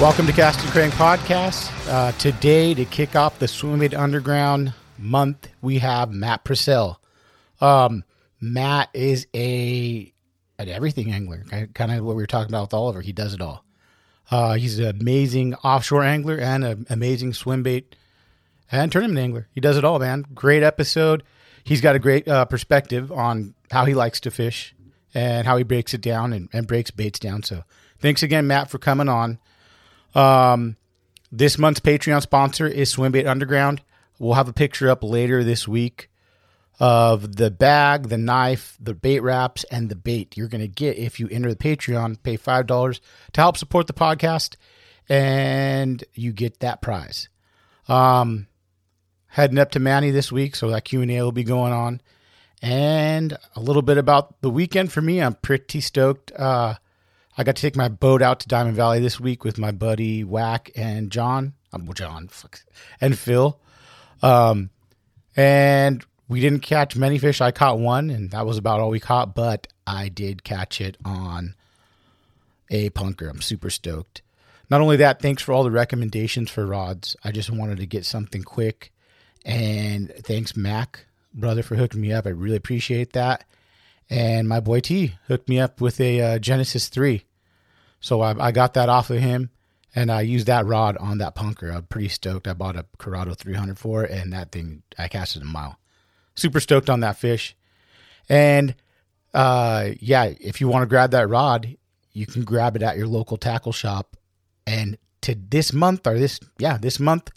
Welcome to Cast and Crank Podcast. Uh, today, to kick off the Swimbait Underground month, we have Matt Purcell. Um, Matt is a an everything angler, kind of what we were talking about with Oliver. He does it all. Uh, he's an amazing offshore angler and an amazing swim bait and tournament angler. He does it all, man. Great episode. He's got a great uh, perspective on how he likes to fish and how he breaks it down and, and breaks baits down. So, thanks again, Matt, for coming on. Um, this month's Patreon sponsor is Swimbait Underground. We'll have a picture up later this week of the bag, the knife, the bait wraps, and the bait you're going to get if you enter the Patreon. Pay five dollars to help support the podcast, and you get that prize. Um, heading up to Manny this week, so that Q and A will be going on, and a little bit about the weekend for me. I'm pretty stoked. Uh, I got to take my boat out to Diamond Valley this week with my buddy Whack and John. Um, John, fuck, and Phil. Um, and we didn't catch many fish. I caught one, and that was about all we caught. But I did catch it on a punker. I'm super stoked. Not only that, thanks for all the recommendations for rods. I just wanted to get something quick, and thanks Mac brother for hooking me up. I really appreciate that. And my boy T hooked me up with a uh, Genesis three. So I, I got that off of him and I used that rod on that punker. I'm pretty stoked. I bought a Curado 300 for it, and that thing, I cast it a mile. Super stoked on that fish. And uh, yeah, if you want to grab that rod, you can grab it at your local tackle shop. And to this month, or this, yeah, this month,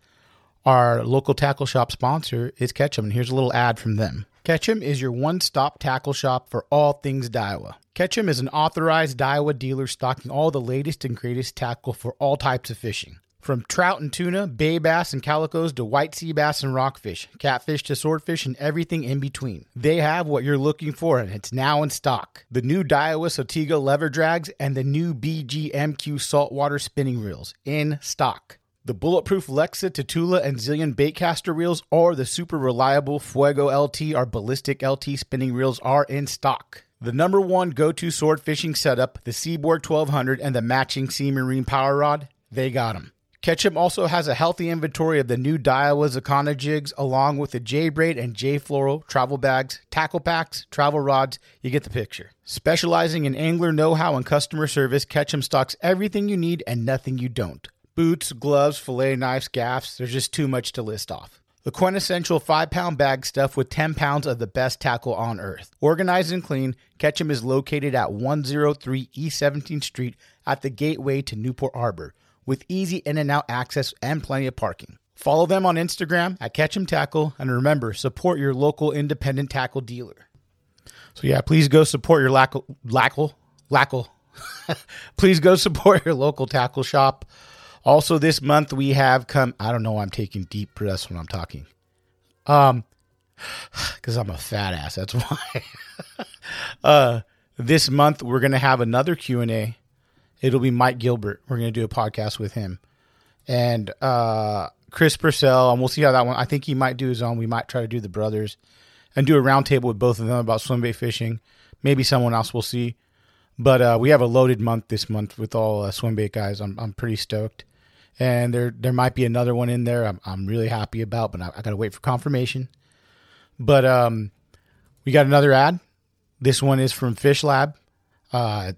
our local tackle shop sponsor is Ketchum. And here's a little ad from them. Ketchum is your one stop tackle shop for all things Daiwa. Ketchum is an authorized Daiwa dealer stocking all the latest and greatest tackle for all types of fishing. From trout and tuna, bay bass and calicos to white sea bass and rockfish, catfish to swordfish, and everything in between. They have what you're looking for, and it's now in stock. The new Daiwa Saltiga lever drags and the new BGMQ saltwater spinning reels in stock. The bulletproof Lexa, Tatula, and Zillion baitcaster reels or the super reliable Fuego LT or Ballistic LT spinning reels are in stock. The number one go to sword fishing setup, the Seaborg 1200, and the matching Sea Marine Power Rod, they got them. Ketchum also has a healthy inventory of the new Daiwa Zakana jigs, along with the J Braid and J Floral travel bags, tackle packs, travel rods. You get the picture. Specializing in angler know how and customer service, Ketchum stocks everything you need and nothing you don't boots, gloves, fillet knives, gaffs. There's just too much to list off. The quintessential 5 pound bag stuff with 10 pounds of the best tackle on earth. Organized and clean, Ketchum is located at 103 E 17th Street at the gateway to Newport Harbor, with easy in and out access and plenty of parking. Follow them on Instagram at Ketchum Tackle, and remember, support your local independent tackle dealer. So yeah, please go support your lackle, lackle, lackle. please go support your local tackle shop. Also, this month we have come. I don't know. I'm taking deep breaths when I'm talking. Um, because I'm a fat ass. That's why. uh, this month we're gonna have another Q and A. It'll be Mike Gilbert. We're gonna do a podcast with him, and uh, Chris Purcell, and we'll see how that one. I think he might do his own. We might try to do the brothers, and do a roundtable with both of them about swimbait fishing. Maybe someone else. We'll see. But uh, we have a loaded month this month with all uh, swimbait guys. I'm I'm pretty stoked and there there might be another one in there. I'm I'm really happy about, but I, I got to wait for confirmation. But um, we got another ad. This one is from Fish Lab. Uh,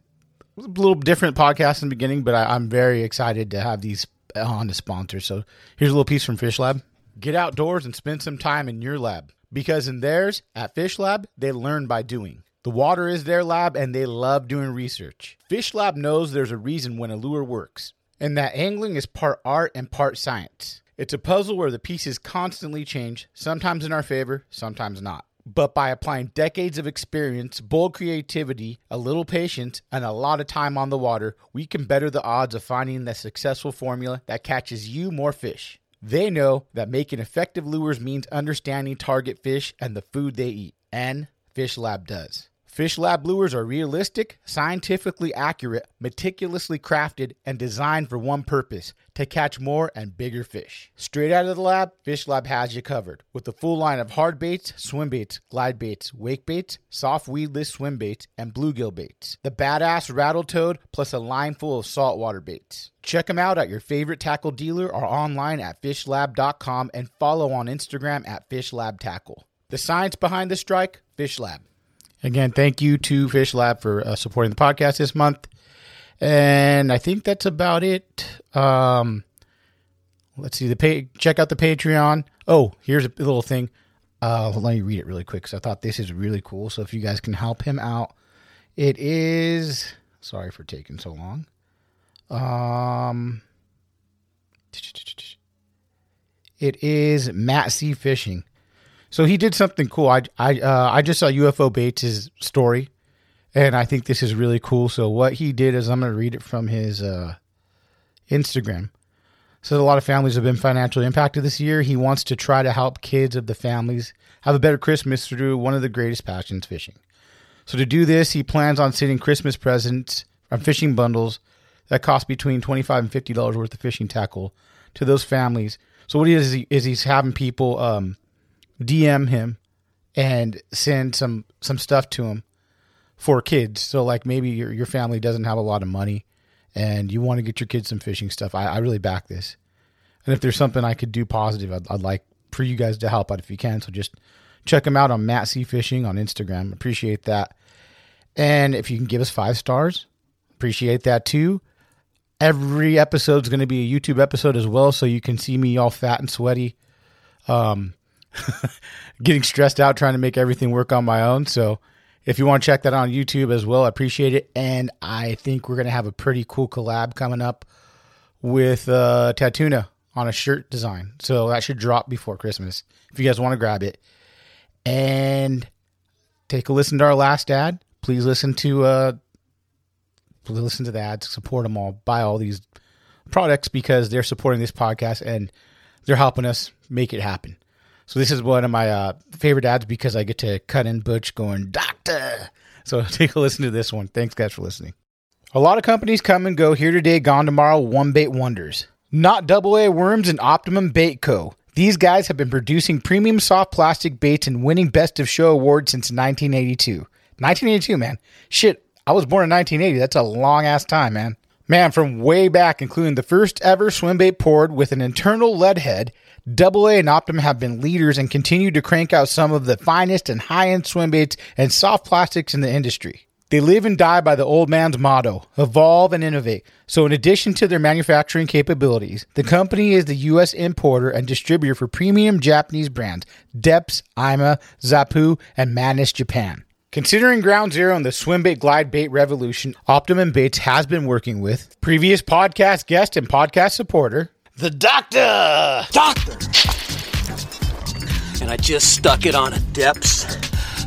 a little different podcast in the beginning, but I, I'm very excited to have these on the sponsor. So here's a little piece from Fish Lab. Get outdoors and spend some time in your lab because in theirs, at Fish Lab, they learn by doing. The water is their lab and they love doing research. Fish Lab knows there's a reason when a lure works, and that angling is part art and part science. It's a puzzle where the pieces constantly change, sometimes in our favor, sometimes not. But by applying decades of experience, bold creativity, a little patience, and a lot of time on the water, we can better the odds of finding the successful formula that catches you more fish. They know that making effective lures means understanding target fish and the food they eat, and Fish Lab does. Fish Lab lures are realistic, scientifically accurate, meticulously crafted, and designed for one purpose to catch more and bigger fish. Straight out of the lab, Fish Lab has you covered with a full line of hard baits, swim baits, glide baits, wake baits, soft weedless swim baits, and bluegill baits. The badass rattle toad plus a line full of saltwater baits. Check them out at your favorite tackle dealer or online at fishlab.com and follow on Instagram at fishlabtackle. The science behind the strike, Fish Lab. Again, thank you to Fish Lab for uh, supporting the podcast this month. And I think that's about it. Um, let's see the pay. Check out the Patreon. Oh, here's a little thing. Uh, let me read it really quick because I thought this is really cool. So if you guys can help him out, it is. Sorry for taking so long. Um, it is Matt C Fishing. So he did something cool. I I uh, I just saw UFO Baits' story, and I think this is really cool. So what he did is I'm going to read it from his uh, Instagram. So a lot of families have been financially impacted this year. He wants to try to help kids of the families have a better Christmas through one of the greatest passions, fishing. So to do this, he plans on sending Christmas presents from fishing bundles that cost between twenty five and fifty dollars worth of fishing tackle to those families. So what he is, is he's having people um, DM him and send some some stuff to him for kids. So like maybe your your family doesn't have a lot of money and you want to get your kids some fishing stuff. I, I really back this. And if there's something I could do positive, I'd, I'd like for you guys to help out if you can. So just check him out on Matt C Fishing on Instagram. Appreciate that. And if you can give us five stars, appreciate that too. Every episode is going to be a YouTube episode as well, so you can see me all fat and sweaty. Um, getting stressed out trying to make everything work on my own. So if you want to check that on YouTube as well, I appreciate it. And I think we're going to have a pretty cool collab coming up with uh, Tatuna on a shirt design. So that should drop before Christmas if you guys want to grab it. And take a listen to our last ad. Please listen to uh, listen to the ads, support them all, buy all these products because they're supporting this podcast and they're helping us make it happen. So this is one of my uh, favorite ads because I get to cut in Butch going doctor. So take a listen to this one. Thanks guys for listening. A lot of companies come and go here today, gone tomorrow. One bait wonders. Not Double A Worms and Optimum Bait Co. These guys have been producing premium soft plastic baits and winning Best of Show awards since 1982. 1982, man. Shit, I was born in 1980. That's a long ass time, man. Man, from way back, including the first ever swim bait poured with an internal lead head Double A and Optimum have been leaders and continue to crank out some of the finest and high end swim baits and soft plastics in the industry. They live and die by the old man's motto evolve and innovate. So, in addition to their manufacturing capabilities, the company is the U.S. importer and distributor for premium Japanese brands Deps, Ima, Zappu, and Madness Japan. Considering ground zero in the swim bait glide bait revolution, Optimum Baits has been working with previous podcast guest and podcast supporter, the doctor. Doctor. And I just stuck it on a Deps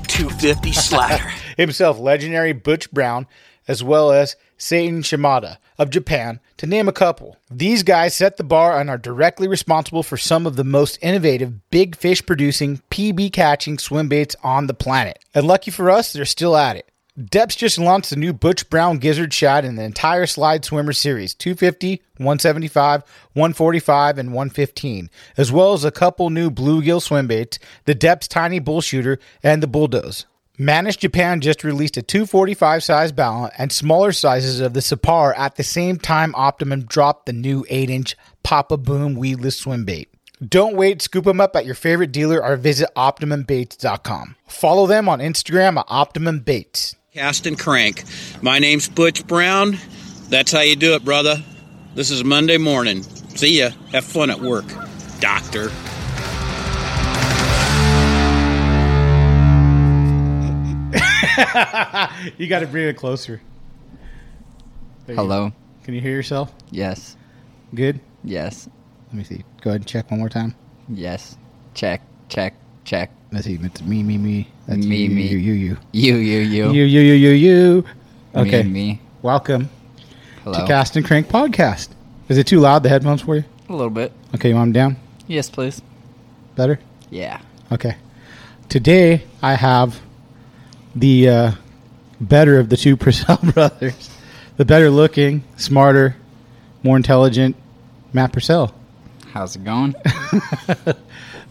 250 slider. Himself, legendary Butch Brown, as well as Satan Shimada of Japan, to name a couple. These guys set the bar and are directly responsible for some of the most innovative big fish producing, PB catching swim baits on the planet. And lucky for us, they're still at it. Deps just launched the new Butch Brown Gizzard Shad in the entire Slide Swimmer series 250, 175, 145, and 115, as well as a couple new bluegill swim baits, the Deps Tiny Bull Shooter, and the Bulldoze. Madness Japan just released a 245 size balance and smaller sizes of the Sapar at the same time Optimum dropped the new 8 inch Papa Boom weedless swim bait. Don't wait, scoop them up at your favorite dealer or visit OptimumBaits.com. Follow them on Instagram at Optimum Baits. Cast and crank. My name's Butch Brown. That's how you do it, brother. This is Monday morning. See ya. Have fun at work, doctor. you got to bring it closer. There Hello. You Can you hear yourself? Yes. Good? Yes. Let me see. Go ahead and check one more time. Yes. Check, check, check. Let's see. It's me, me, me. That's Me, you, me. you, you, you, You. You. You. you, you, you, you, you. Okay. Me. Me. Welcome Hello. to Cast and Crank podcast. Is it too loud? The headphones for you? A little bit. Okay, you want them down? Yes, please. Better. Yeah. Okay. Today I have the uh, better of the two Purcell brothers, the better looking, smarter, more intelligent Matt Purcell. How's it going?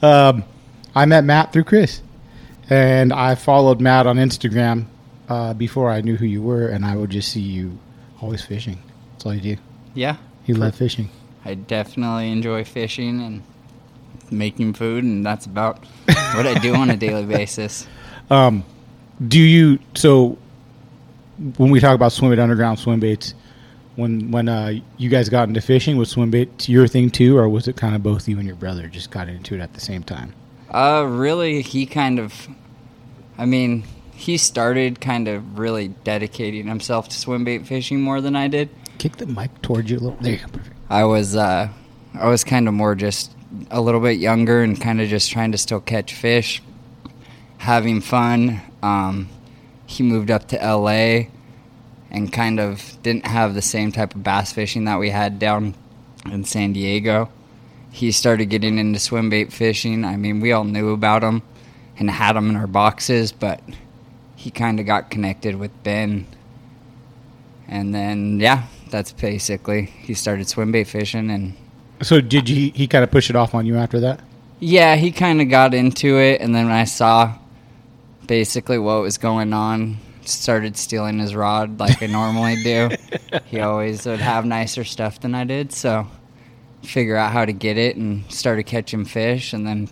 I met Matt through Chris, and I followed Matt on Instagram uh, before I knew who you were, and I would just see you always fishing. That's all you do. yeah. You love fishing. I definitely enjoy fishing and making food, and that's about what I do on a daily basis. Do you so when we talk about swim bait underground swim baits, when when uh, you guys got into fishing, was swim bait your thing too, or was it kind of both you and your brother just got into it at the same time? Uh, really, he kind of, I mean, he started kind of really dedicating himself to swim bait fishing more than I did. Kick the mic towards you a little. There you go. Perfect. I was, uh, I was kind of more just a little bit younger and kind of just trying to still catch fish, having fun. Um, he moved up to LA and kind of didn't have the same type of bass fishing that we had down in San Diego. He started getting into swim bait fishing. I mean, we all knew about him and had him in our boxes, but he kind of got connected with Ben. And then, yeah, that's basically he started swim bait fishing and So did you? He kind of push it off on you after that. yeah, he kind of got into it, and then I saw basically what was going on, started stealing his rod like I normally do. he always would have nicer stuff than I did, so figure out how to get it and started catching fish, and then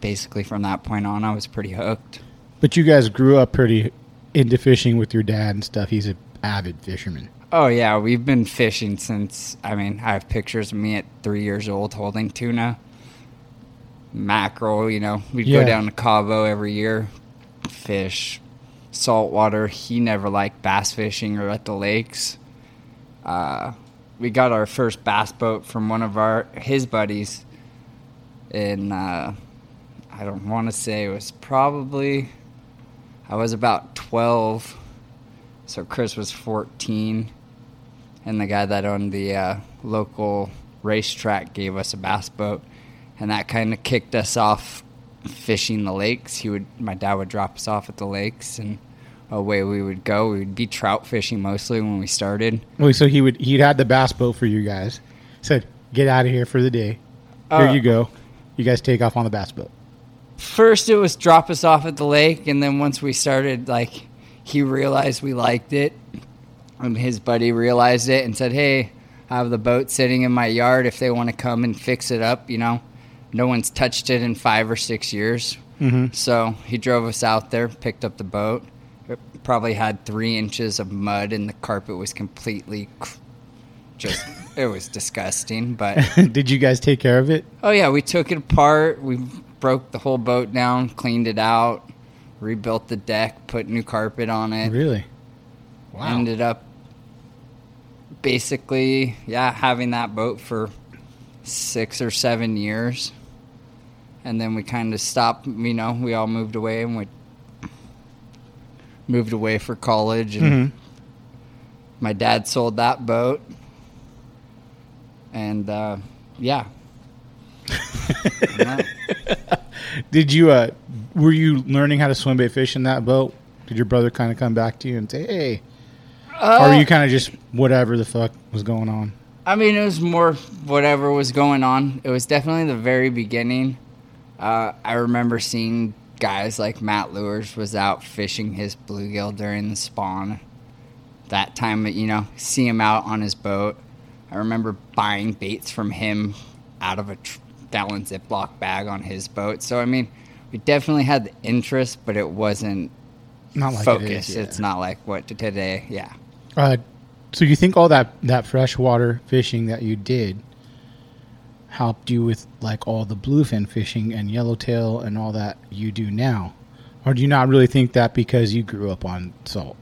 basically from that point on, I was pretty hooked. But you guys grew up pretty into fishing with your dad and stuff. He's an avid fisherman. Oh yeah, we've been fishing since. I mean, I have pictures of me at three years old holding tuna, mackerel. You know, we'd Yeah. go down to Cabo every year, fish, saltwater. He never liked bass fishing or at the lakes. Uh, we got our first bass boat from one of our his buddies. In uh, I don't want to say it was probably I was about twelve. So Chris was 14, and the guy that owned the uh, local racetrack gave us a bass boat, and that kind of kicked us off fishing the lakes. He would, my dad would drop us off at the lakes, and away we would go. We would be trout fishing mostly when we started. Well, so he would he'd had the bass boat for you guys. Said, "Get out of here for the day. Here Uh, you go. You guys take off on the bass boat." First, it was drop us off at the lake, and then once we started, like, he realized we liked it, and his buddy realized it and said, "Hey, I have the boat sitting in my yard. If they want to come and fix it up, you know, no one's touched it in five or six years." Mm-hmm. So he drove us out there, picked up the boat. Probably had three inches of mud, and the carpet was completely cr- just. it was disgusting, but. Did you guys take care of it? Oh yeah, we took it apart. We broke the whole boat down, cleaned it out, rebuilt the deck, put new carpet on it. Really? Wow. Ended up basically, yeah, having that boat for six or seven years. And then we kind of stopped, you know, we all moved away and we moved away for college and my dad sold that boat. And uh, yeah. Did you? uh Were you learning how to swim bait fish in that boat? Did your brother kind of come back to you and say, "Hey," or were you kind of just whatever the fuck was going on? I mean, it was more whatever was going on. It was definitely the very beginning. Uh, I remember seeing guys like Matt Lures was out fishing his bluegill during the spawn. That time, you know, see him out on his boat. I remember buying baits from him out of a tr- gallon Ziploc bag on his boat. So, I mean, we definitely had the interest, but it wasn't Not like focused. it is. yeah. It's not like what today. Yeah. Uh, so you think all that that freshwater fishing that you did helped you with like all the bluefin fishing and yellowtail and all that you do now? Or do you not really think that because you grew up on salt?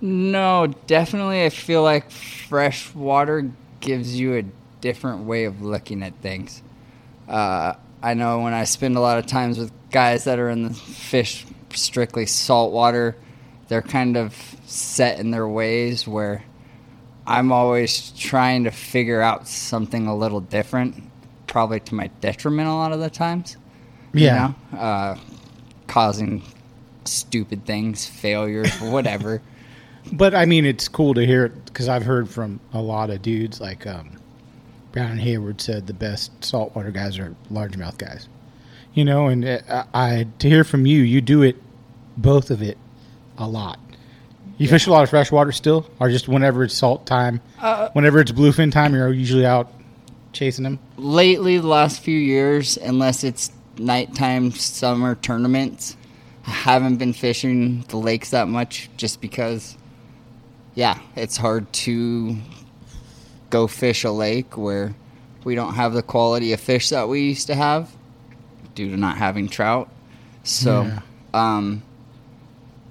No, definitely. I feel like fresh water gives you a different way of looking at things. Uh, I know when I spend a lot of times with guys that are in the fish strictly saltwater, they're kind of set in their ways where I'm always trying to figure out something a little different, probably to my detriment a lot of the times. you Yeah. know? uh, causing stupid things, failures, whatever. But I mean, it's cool to hear it because I've heard from a lot of dudes like um, Brown and Hayward said the best saltwater guys are largemouth guys. You know, and uh, I to hear from you, you do it, both of it, a lot. You fish a lot of freshwater still, or just whenever it's salt time, whenever it's bluefin time, you're usually out chasing them. lately the last few years unless it's nighttime summer tournaments i haven't been fishing the lakes that much just because yeah it's hard to go fish a lake where we don't have the quality of fish that we used to have due to not having trout so Yeah. um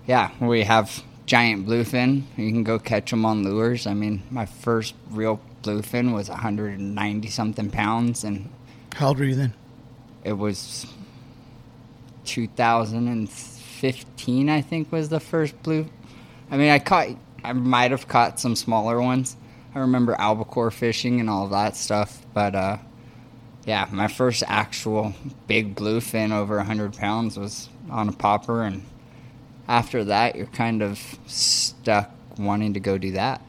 yeah we have giant bluefin. You can go catch them on lures. I mean my first real bluefin was 190 something pounds and How old were you then? it was 2015 i think was the first blue i mean i caught i might have caught some smaller ones. I remember albacore fishing and all that stuff but uh yeah my first actual big bluefin over 100 pounds was on a popper and after that you're kind of stuck wanting to go do that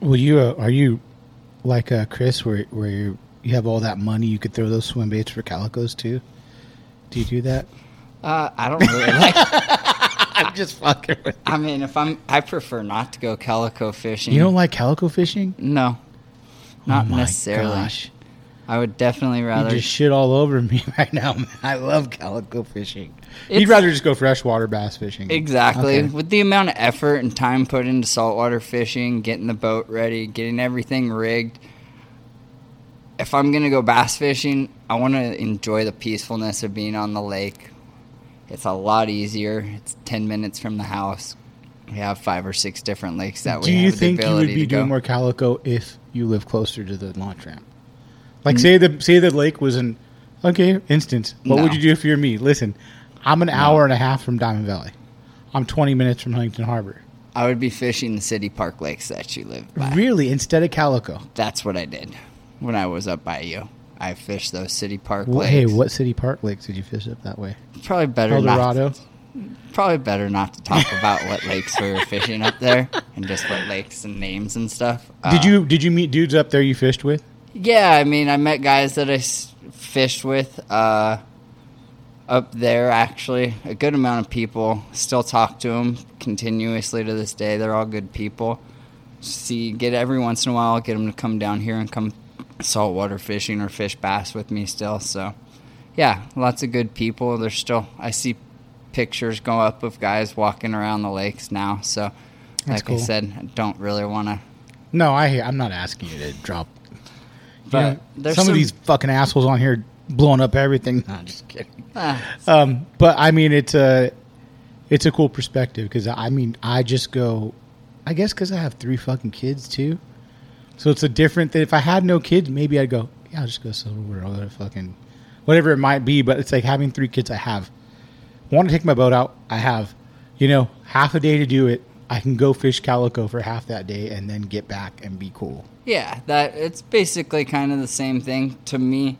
Well, you uh, are you like uh, Chris, where where you you have all that money, you could throw those swim baits for calicos too. Do you do that? uh, i don't really like I'm just fucking with. i mean if i'm i prefer not to go calico fishing You don't like calico fishing? No, not oh necessarily. Gosh. I would definitely You rather. just shit all over me right now, man. I love calico fishing. It's- You'd rather just go freshwater bass fishing. exactly Okay. with the amount of effort and time put into saltwater fishing, getting the boat ready, getting everything rigged. If I'm gonna go bass fishing, I want to enjoy the peacefulness of being on the lake. It's a lot easier. It's ten minutes from the house. We have five or six different lakes that we Do you think you would be to go. doing more calico if you live closer to the launch ramp? Like Mm. say the say the lake was an okay instance. What would you do if you're me? Listen, I'm an hour and a half from Diamond Valley. I'm 20 minutes from Huntington Harbor. I would be fishing the city park lakes that you live by. Really, instead of calico. That's what I did when I was up by you. I fished those city park lakes. hey, what city park lakes did you fish up that way? Probably better El Dorado. not. Probably better not to talk about what lakes we were fishing up there and just what lakes and names and stuff. Did Uh, you did you meet dudes up there you fished with? Yeah, I mean, I met guys that I fished with uh, up there. Actually, a good amount of people. Still talk to them continuously to this day. They're all good people. See, get every once in a while, get them to come down here and come saltwater fishing or fish bass with me still. So, yeah, lots of good people. There's still I see pictures go up of guys walking around the lakes now. So, That's like cool. I said, I don't really want to. No, I I'm not asking you to drop. You But know, there's some, some- of these fucking assholes on here blowing up everything. No, I'm just kidding. Ah, Um, but I mean, it's a it's a cool perspective because I mean, I just go, I guess because I have three fucking kids too, so it's a different. That if I had no kids, maybe I'd go, yeah, I'll just go silverwater. I'll go to fucking whatever it might be. But it's like having three kids. I have want to take my boat out. I have, you know, half a day to do it. I can go fish calico for half that day and then get back and be cool. Yeah, that it's basically kind of the same thing to me.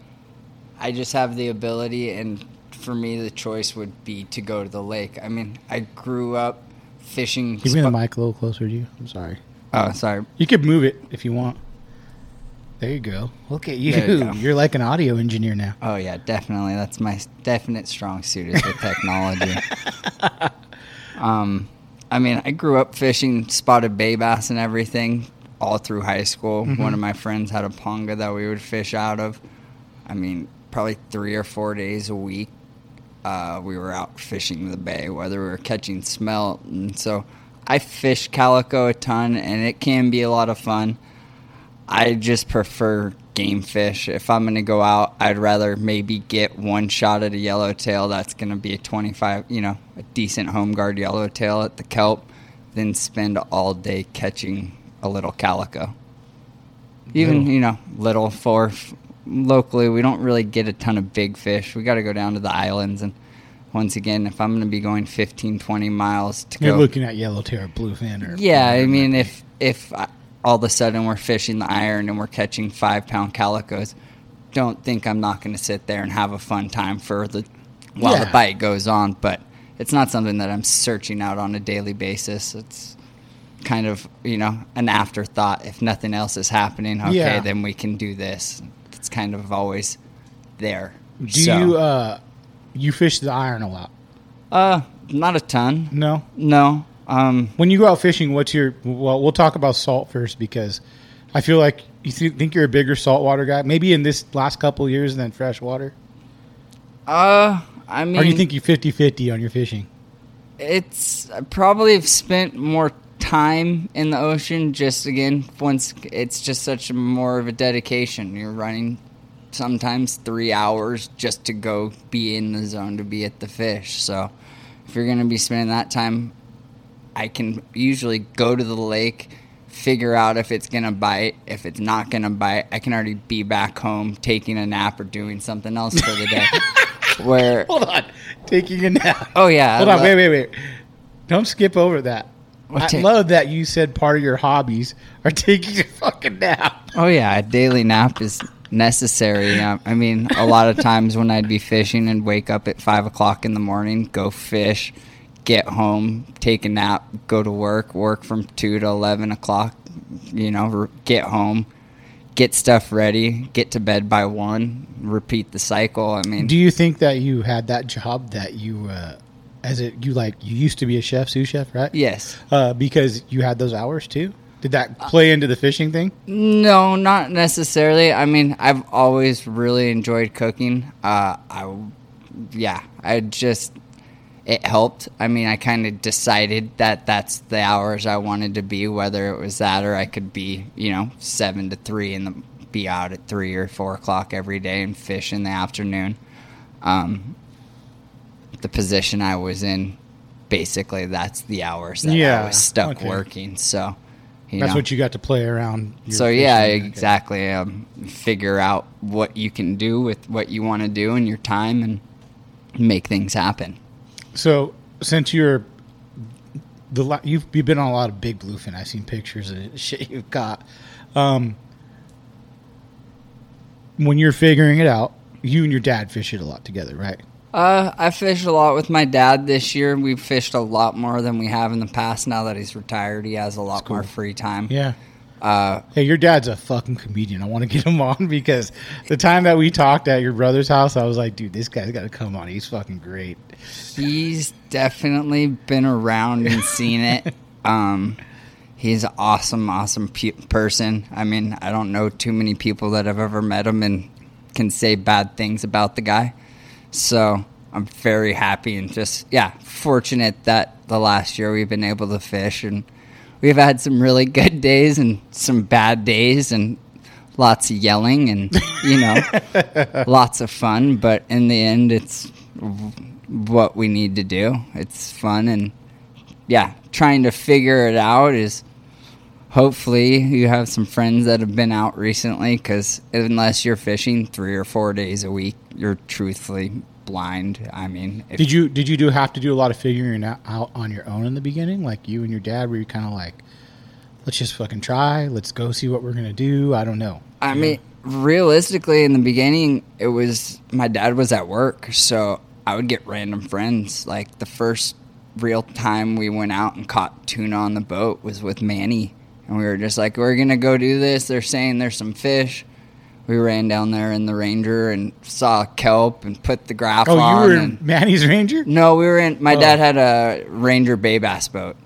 I just have the ability, and for me, the choice would be to go to the lake. I mean, I grew up fishing. Give me the mic a little closer to you. I'm sorry. Oh, sorry. You could move it if you want. There you go. Look at you. you You're like an audio engineer now. Oh yeah, definitely. That's my definite strong suit is with technology. um, I mean, I grew up fishing spotted bay bass and everything all through high school. One of my friends had a ponga that we would fish out of. I mean, probably three or four days a week. Uh, we were out fishing the bay, whether we were catching smelt, and so I fish calico a ton, and it can be a lot of fun. I just prefer game fish. If I'm going to go out, I'd rather maybe get one shot at a yellowtail that's going to be a 25, you know, a decent home guard yellowtail at the kelp than spend all day catching a little calico. Even, you know, little for locally, we don't really get a ton of big fish. We got to go down to the islands and once again, if I'm going to be going 15, 20 miles to You're go looking at yellowtail or bluefin or yeah, I mean, if if I- all of a sudden we're fishing the iron and we're catching five pound calicos, don't think I'm not going to sit there and have a fun time for the while Yeah. the bite goes on. But it's not something that I'm searching out on a daily basis. It's kind of you know an afterthought. If nothing else is happening, okay, Yeah. then we can do this. It's kind of always there. do So, you uh you fish the iron a lot? uh not a ton. No. No. Um, When you go out fishing, what's your well? We'll talk about salt first because I feel like you th- think you're a bigger saltwater guy. Maybe in this last couple years than freshwater, uh, I mean, or do you think you 50-50 on your fishing? it's I probably have spent more time in the ocean just again once it's just such a more of a dedication you're running sometimes three hours just to go be in the zone to be at the fish so if you're going to be spending that time i can usually go to the lake figure out if it's going to bite if it's not going to bite i can already be back home taking a nap or doing something else for the day where Hold on, taking a nap. oh yeah Hold I on, lo- wait, wait, wait. Don't skip over that. What I love that you said part of your hobbies are taking a fucking nap. Oh yeah, a daily nap is necessary. Um, I mean, a lot of times when I'd be fishing and wake up at five o'clock in the morning, go fish, get home, take a nap, go to work, work from two to eleven o'clock. You know, get home, get stuff ready, get to bed by one, repeat the cycle. I mean, Do you think that you had that job that you, uh, as it you like, you used to be a chef, sous chef, right? yes. Uh, because you had those hours too. Did that play into the fishing thing? No, not necessarily. I mean, I've always really enjoyed cooking. Uh, I, yeah, I just it helped. I mean, I kind of decided that that's the hours I wanted to be, whether it was that or I could be, you know, seven to three and be out at three or four o'clock every day and fish in the afternoon. Um, the position I was in, basically, that's the hours that Yeah, I was stuck okay. working. So, you That's know. what you got to play around. So yeah. Okay. exactly. Um, figure out what you can do with what you want to do in your time and make things happen. So since you're the you've you've been on a lot of big bluefin. I've seen pictures of shit you've got. Um, when you're figuring it out, you and your dad fish it a lot together, right? Uh, I fished a lot with my dad this year. We've fished a lot more than we have in the past. Now that he's retired, he has a lot more free time. Yeah. Uh, Hey, your dad's a fucking comedian. I want to get him on because the time that we talked at your brother's house, I was like, dude, this guy's got to come on. He's fucking great. he's definitely been around and seen it. Um, he's an awesome, awesome pe- person. I mean, I don't know too many people that have ever met him and can say bad things about the guy. So I'm very happy and just, yeah, fortunate that the last year we've been able to fish and we've had some really good days and some bad days and lots of yelling and, you know, lots of fun. But in the end, it's what we need to do. It's fun and yeah, trying to figure it out is hopefully you have some friends that have been out recently because unless you're fishing three or four days a week, you're truthfully blind. I mean, if, Did you did you do have to do a lot of figuring it out on your own in the beginning? Like you and your dad, were you kind of like, let's just fucking try, let's go see what we're gonna do. I don't know. I mean, realistically, in the beginning, it was my dad was at work, so I would get random friends. Like the first real time we went out and caught tuna on the boat was with Manny, and we were just like, "We're gonna go do this." They're saying there's some fish. We ran down there in the Ranger and saw kelp and put the graph on. Oh, you were in Manny's Ranger. no, we were in. My Oh. dad had a Ranger Bay Bass boat.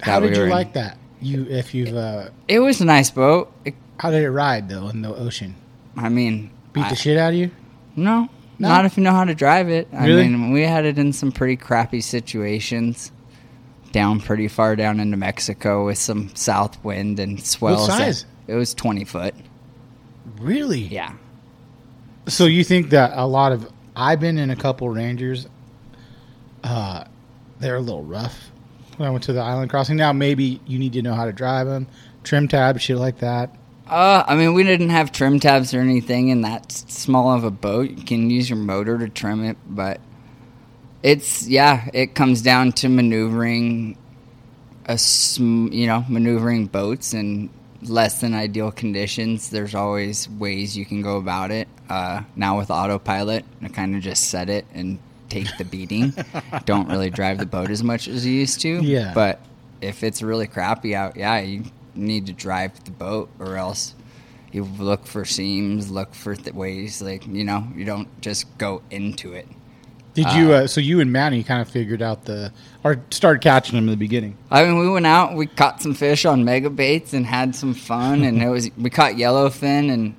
How did we you in. like that? You if you've uh, It was a nice boat. It- how did it ride though in the ocean? I mean, Beat I- the shit out of you? No, No? not if you know how to drive it. I Really? mean, we had it in some pretty crappy situations. Down pretty far down into Mexico with some south wind and swells. What size? It was twenty foot. Really? Yeah. So you think that a lot of I've been in a couple Rangers. Uh, they're a little rough. When I went to the island crossing, now maybe you need to know how to drive them, trim tabs, shit like that. Uh, I mean, we didn't have trim tabs or anything in that small of a boat. You can use your motor to trim it, but it's yeah, it comes down to maneuvering a sm- you know maneuvering boats in less than ideal conditions. There's always ways you can go about it. Uh, now with autopilot, I kind of just set it and take the beating. Don't really drive the boat as much as you used to. Yeah. but if it's really crappy out, yeah, you need to drive the boat, or else you look for seams, look for th- ways. Like you know, you don't just go into it. Did you? Uh, so you and Manny kind of figured out the or started catching them in the beginning. I mean, we went out, we caught some fish on mega baits and had some fun, and it was we caught yellowfin, and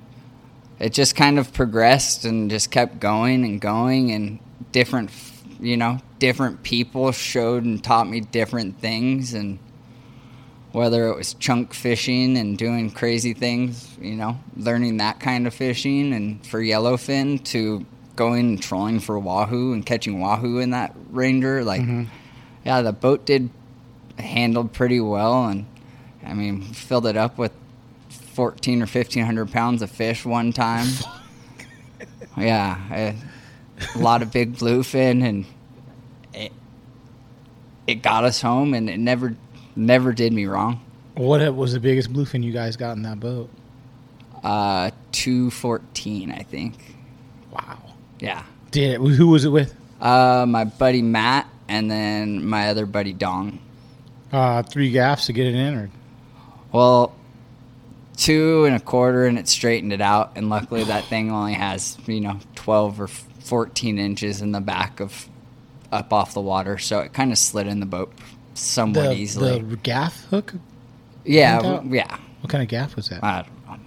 it just kind of progressed and just kept going and going, and different, you know, different people showed and taught me different things, and whether it was chunk fishing and doing crazy things, you know, learning that kind of fishing, and for yellowfin to going and trolling for wahoo and catching wahoo in that ranger, like yeah, the boat did handled pretty well, and I mean, filled it up with fourteen or fifteen hundred pounds of fish one time. yeah, I- a lot of big bluefin, and it it got us home, and it never never did me wrong. What was the biggest bluefin you guys got in that boat? Uh, two fourteen, I think. Wow. Yeah. Did it? Who was it with? Uh, my buddy Matt, and then my other buddy Dong. Uh, three gaffs to get it in, or Well, two and a quarter, and it straightened it out. And luckily, that thing only has you know twelve or fourteen inches in the back of up off the water, so it kind of slid in the boat somewhat the, easily. the gaff hook. yeah, w- yeah. What kind of gaff was that? I don't know.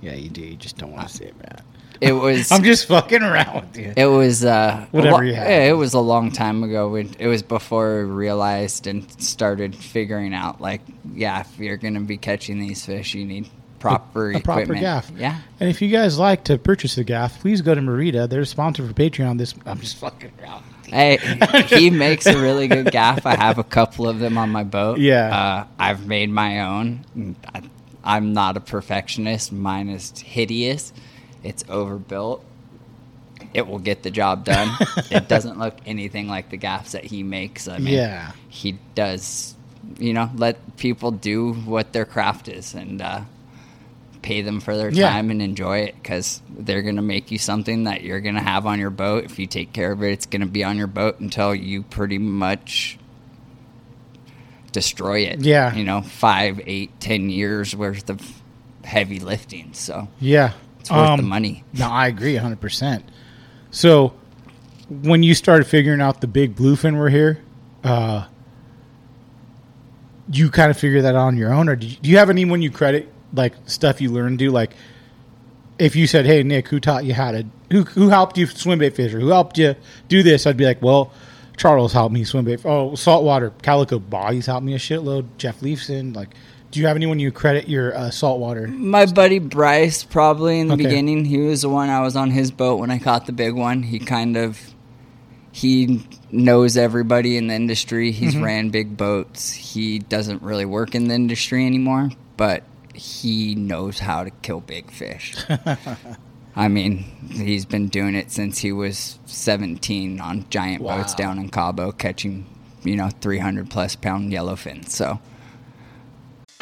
yeah, you do. You just don't want to say it, Matt. It was. I'm just fucking around with you. It was uh, a Whatever lo- you have. it was a long time ago. It was before we realized and started figuring out like, yeah, if you're gonna be catching these fish, you need proper a proper equipment. gaff. Yeah, And if you guys like to purchase the gaff, please go to Merida. They're a sponsor for Patreon. This I'm just fucking around. Hey, he makes a really good gaff. I have a couple of them on my boat. Yeah. Uh, I've made my own. I, I'm not a perfectionist. Mine is hideous. It's overbuilt. It will get the job done. it doesn't look anything like the gaffs that he makes. I mean, Yeah. he does, you know, let people do what their craft is and uh, pay them for their Yeah. time and enjoy it because they're going to make you something that you're going to have on your boat. If you take care of it, it's going to be on your boat until you pretty much destroy it. Yeah. You know, five, eight, ten years worth of heavy lifting. So Yeah. It's worth the Um, money. No, I agree 100%. So, when you started figuring out the big bluefin were here, uh, you kind of figure that out on your own, or do you, do you have anyone you credit, like stuff you learned to do? Like, if you said, "Hey, Nick, who taught you how to who who helped you swim bait fish, or who helped you do this?" I'd be like, "Well, Charles helped me swim bait. Oh, saltwater Calico Bodies helped me a shitload. Jeff Leafson, like." Do you have anyone you credit your uh, saltwater? My buddy Bryce, probably in the Okay. beginning, he was the one I was on his boat when I caught the big one. He kind of he knows everybody in the industry. He's ran big boats. He doesn't really work in the industry anymore, but he knows how to kill big fish. I mean, he's been doing it since he was 17 on giant boats down in Cabo catching, you know, 300 plus pound yellowfin. So,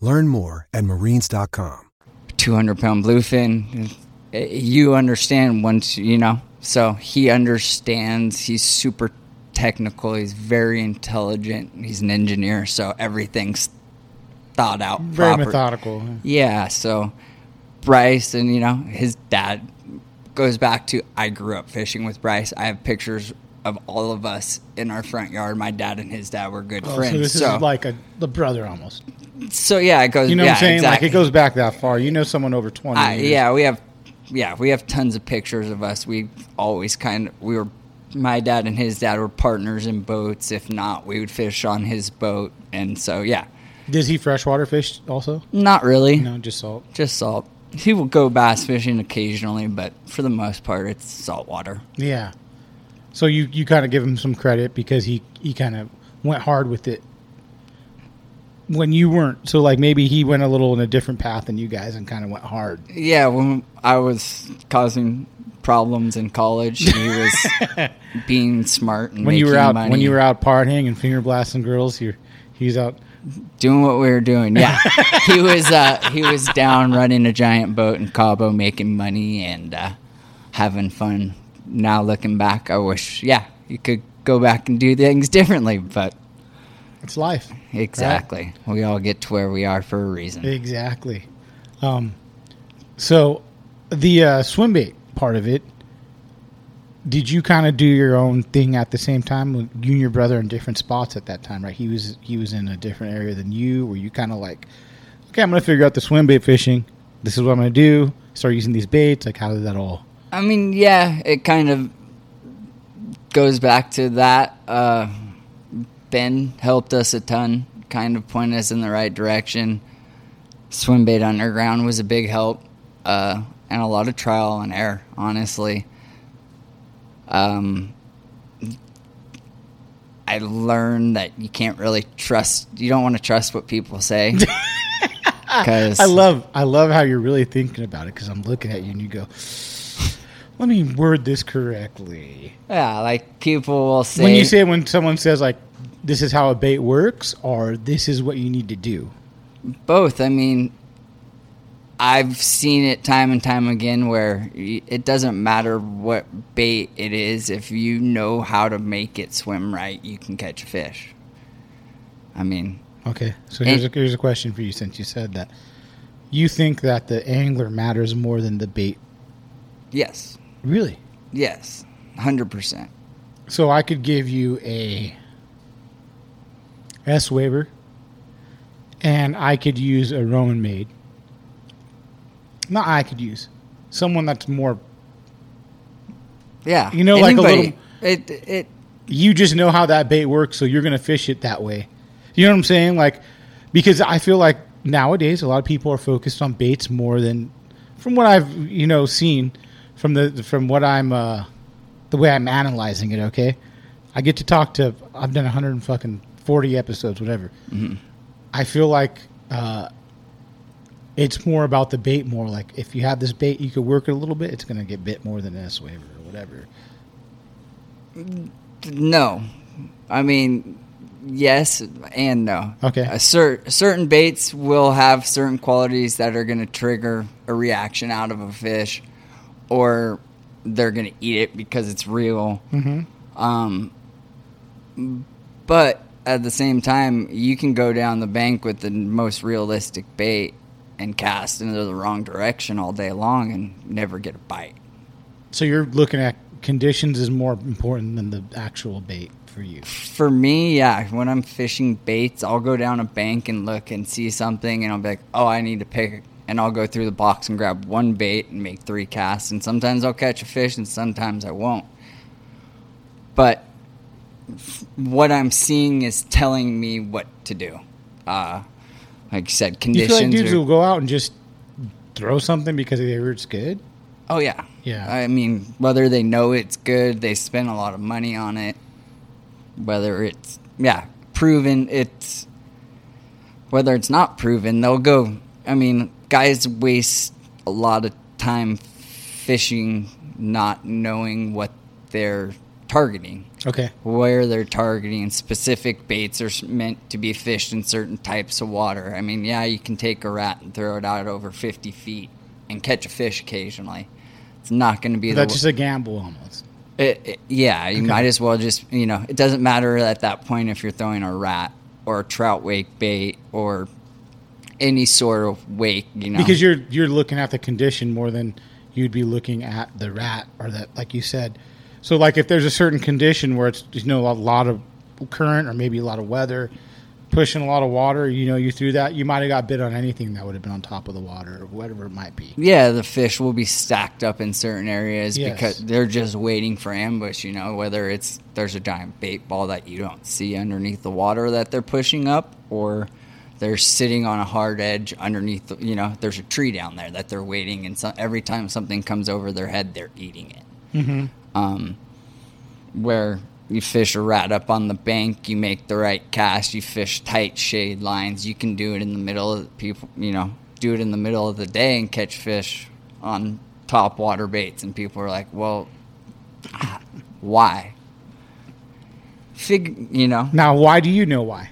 Learn more at marines.com. 200 pound bluefin. You understand once, you know. So he understands. He's super technical. He's very intelligent. He's an engineer. So everything's thought out. Very proper. methodical. Yeah. So Bryce and, you know, his dad goes back to I grew up fishing with Bryce. I have pictures of all of us in our front yard. My dad and his dad were good Oh, friends. so this so, is like a the brother almost. so yeah, it goes. You know yeah, what I'm saying? Exactly. Like it goes back that far. You know someone over 20 Uh, years. yeah, we have, yeah, we have tons of pictures of us. We always kind of we were, my dad and his dad were partners in boats. If not, we would fish on his boat, and so yeah, Does he freshwater fish also? not really, No, just salt. just salt. He will go bass fishing occasionally, but for the most part, it's saltwater. Yeah. So you, you kind of give him some credit because he, he kind of went hard with it when you weren't. So like maybe he went a little in a different path than you guys and kind of went hard. Yeah, when I was causing problems in college, he was being smart and When you were out money. when you were out partying and finger blasting girls, you he's out. doing what we were doing. Yeah, he was uh, he was down running a giant boat in Cabo, making money and uh, having fun. Now looking back, I wish yeah you could go back and do things differently, but It's life. exactly, we all get to where we are for a reason. Exactly. Um, so the uh, swim bait part of it, did you kind of do your own thing at the same time? You and your brother in different spots at that time, right? He was he was in a different area than you. Were you kind of like, okay, I'm gonna figure out the swim bait fishing. This is what I'm gonna do. Start using these baits. Like, how did that all? I mean, yeah, it kind of goes back to that. Uh, ben helped us a ton, kind of pointed us in the right direction. Swimbait Underground was a big help, uh, and a lot of trial and error, honestly. Um, I learned that you can't really trust, you don't want to trust what people say. Because I love I love how you're really thinking about it because I'm looking at you and you go, let me word this correctly. yeah, like people will say. when you say when someone says like this is how a bait works or this is what you need to do both. I mean, I've seen it time and time again where it doesn't matter what bait it is. If you know how to make it swim right, you can catch a fish. I mean, okay so here's a, here's a question for you since you said that you think that the angler matters more than the bait yes, really yes, hundred percent. so i could give you a S-Waver and i could use a Roman Made not i could use someone that's more Yeah, You know, like a little- It it you just know how that bait works, so you're going to fish it that way. You know what I'm saying? Like, because I feel like nowadays a lot of people are focused on baits more than, from what I've you know seen, from the from what I'm uh, the way I'm analyzing it. Okay, I get to talk to. I've done 100 and fucking 40 episodes, whatever. I feel like uh, it's more about the bait. More like if you have this bait, you could work it a little bit. It's going to get bit more than S-Waver or whatever. no. I mean, yes and no. Okay. A cer- certain baits will have certain qualities that are going to trigger a reaction out of a fish, or they're going to eat it because it's real. Mm-hmm. Um, but at the same time, you can go down the bank with the most realistic bait and cast into the wrong direction all day long and never get a bite. So you're looking at conditions is more important than the actual bait for you. For me, yeah, when I'm fishing baits, I'll go down a bank and look and see something, and I'll be like, oh, I need to pick. And I'll go through the box and grab one bait and make three casts. And sometimes I'll catch a fish, and sometimes I won't. But what I'm seeing is telling me what to do. Uh, like you said, You conditions. feel like dudes are- will go out and just throw something because they heard it's good? Oh yeah, Yeah. I mean, whether they know it's good, they spend a lot of money on it. Whether it's yeah proven, it's whether it's not proven, they'll go. I mean, guys waste a lot of time fishing not knowing what they're targeting Okay. where they're targeting. Specific baits are meant to be fished in certain types of water. I mean, yeah, you can take a rat and throw it out over 50 feet and catch a fish occasionally. It's not going to be the That's just a gamble almost. it, it- yeah, you Okay. might as well just you know. It doesn't matter at that point if you're throwing a rat or a trout wake bait or any sort of wake. You know, Because you're you're looking at the condition more than you'd be looking at the rat or that like you said. So like if there's a certain condition where it's you know a lot of current or maybe a lot of weather pushing a lot of water, you know, you threw that, you might have got bit on anything that would have been on top of the water or whatever it might be. yeah, the fish will be stacked up in certain areas Yes. because they're just waiting for ambush. You know, whether it's there's a giant bait ball that you don't see underneath the water that they're pushing up, or they're sitting on a hard edge underneath. You know, there's a tree down there that they're waiting, and so, every time something comes over their head, they're eating it. Mm-hmm. um, where you fish a rat up on the bank, you make the right cast, you fish tight shade lines. You can do it in the middle of people, you know, do it in the middle of the day and catch fish on top water baits. And people are like, well, why? Fig, you know, Now, why do you know why?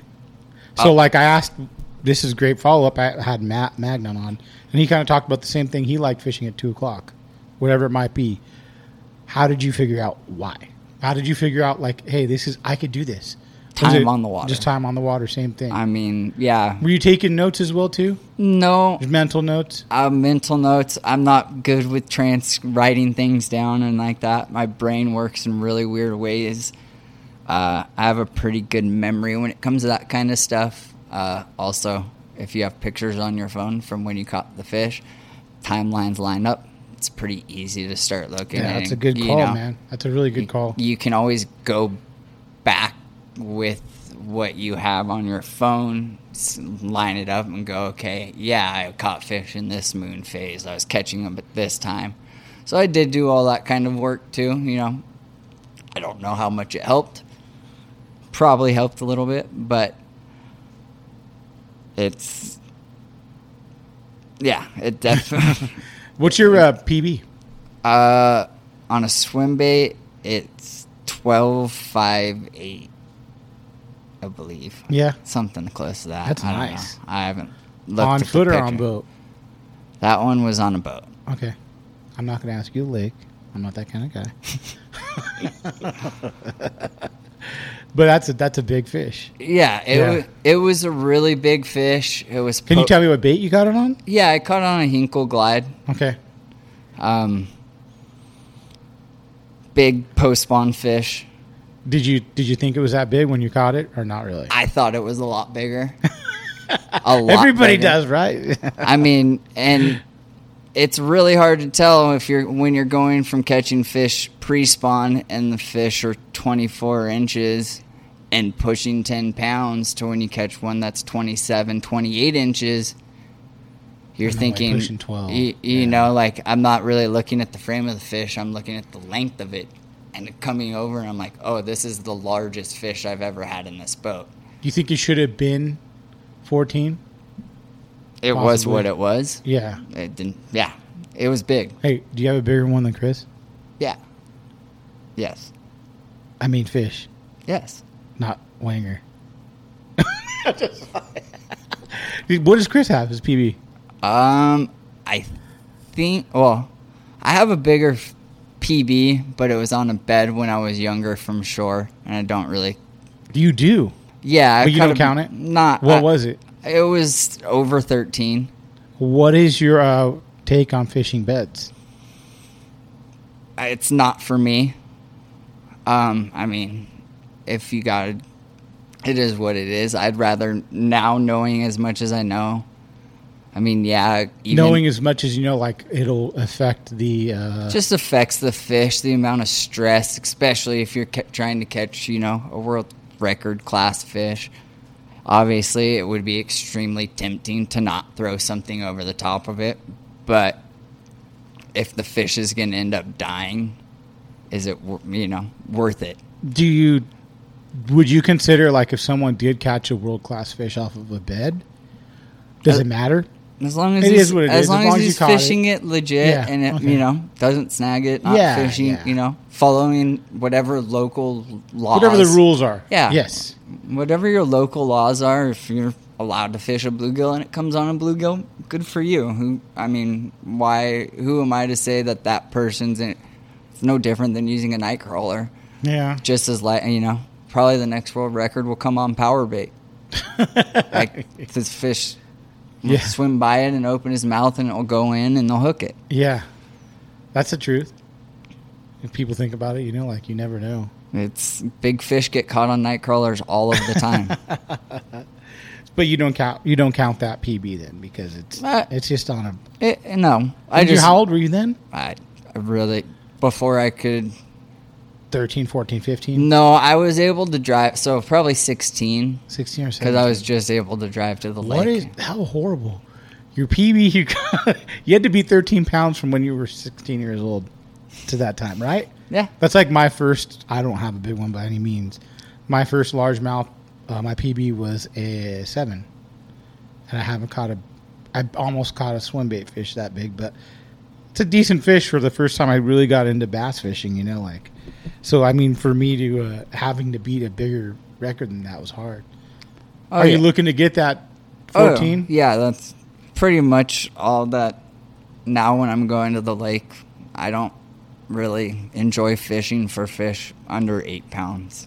So, like I asked, this is great follow up. I had Matt Magnon on, and he kind of talked about the same thing. He liked fishing at two o'clock, whatever it might be. How did you figure out why? How did you figure out like, hey, this is I could do this? Was Time on the water. Just time on the water, same thing. I mean, yeah, Were you taking notes as well too? no, mental notes. uh, mental notes. I'm not good with trans writing things down and like that. My brain works in really weird ways. Uh, I have a pretty good memory when it comes to that kind of stuff. Uh, also, if you have pictures on your phone from when you caught the fish, timelines line up. It's pretty easy to start looking. Yeah, at that's a good call, know. man. That's a really good call. You can always go back with what you have on your phone, line it up, and go, okay, yeah, I caught fish in this moon phase. I was catching them at this time. So I did do all that kind of work too. You know, I don't know how much it helped. Probably helped a little bit, but it's yeah, it definitely. What's your uh, PB? Uh, on a swim bait, it's twelve five eight, I believe. Yeah, something close to that. That's I nice. Know. I haven't looked on at the foot or on boat? That one was on a boat. Okay, I'm not going to ask you to lake. I'm not that kind of guy. but that's a that's a big fish. Yeah, it Yeah. was it was a really big fish. It was. Can you tell me what bait you got it on? Yeah, I caught it on a Hinkle glide. Okay. Um, big post spawn fish. Did you did you think it was that big when you caught it or not really? I thought it was a lot bigger. a lot. Everybody bigger. does, right? I mean, and it's really hard to tell if you're when you're going from catching fish pre-spawn and the fish are 24 inches and pushing 10 pounds to when you catch one that's 27, 28 inches. You're And then, like, thinking, pushing 12, you, you know, like I'm not really looking at the frame of the fish. I'm looking at the length of it, and coming over, and I'm like, oh, this is the largest fish I've ever had in this boat. Do you think you should have been 14? It was what it was. Yeah. It didn't. Yeah, it was big. Hey, do you have a bigger one than Chris? Yeah. Yes. I mean fish, Yes. not Wanger. what does Chris have? His PB? Um, I think. Well, I have a bigger f- PB, but it was on a bed when I was younger from shore, and I don't really. You do. Yeah, I But you caught don't count it? Not. What I- was it? It was over thirteen. What is your uh, take on fishing beds? It's not for me. Um, I mean, if you got it, it is what it is. I'd rather now knowing as much as I know. I mean, yeah, even, Knowing as much as you know, like it'll affect the. Uh, just affects the fish, the amount of stress, especially if you're ca- trying to catch, you know, a world record class fish. Obviously, it would be extremely tempting to not throw something over the top of it, but if the fish is going to end up dying, is it you know worth it? do you? Would you consider like if someone did catch a world class fish off of a bed? Does Uh, it matter? As long as It he's, is what it as is, long as long as he's caught it. fishing it, legit Yeah, and it okay. you know doesn't snag it, not Yeah, fishing, yeah. you know, following whatever local laws, Whatever the rules are. Yeah. Yes. whatever your local laws are. If you're allowed to fish a bluegill and it comes on a bluegill, good for you. Who I mean, why? Who am I to say that that person's in, it's no different than using a night crawler? Yeah. Just as like you know, probably the next world record will come on power bait. like this fish will Yeah. swim by it and open his mouth and it'll go in and they'll hook it. Yeah. That's the truth. If people think about it, you know, like you never know. It's big fish get caught on night crawlers all of the time. But you don't count you don't count that PB then because it's Uh, it's just on a it, no, I just how old were you then? I, I really before I could 13, 14, 15, No, I was able to drive. So probably 16 16 or 17. because I was just able to drive to the lake. What is how horrible? Your PB you got, you had to be 13 pounds from when you were 16 years old to that time, right? Yeah. That's like my first. I don't have a big one by any means. My first largemouth, uh, my PB was a seven, and I haven't caught a. I almost caught a swim bait fish that big, but it's a decent fish for the first time I really got into bass fishing. You know, like so. I mean, for me to uh, having to beat a bigger record than that was hard. Oh, Are you looking to get that Oh, 14? yeah, that's pretty much all that. Now, when I'm going to the lake, I don't really enjoy fishing for fish under eight pounds.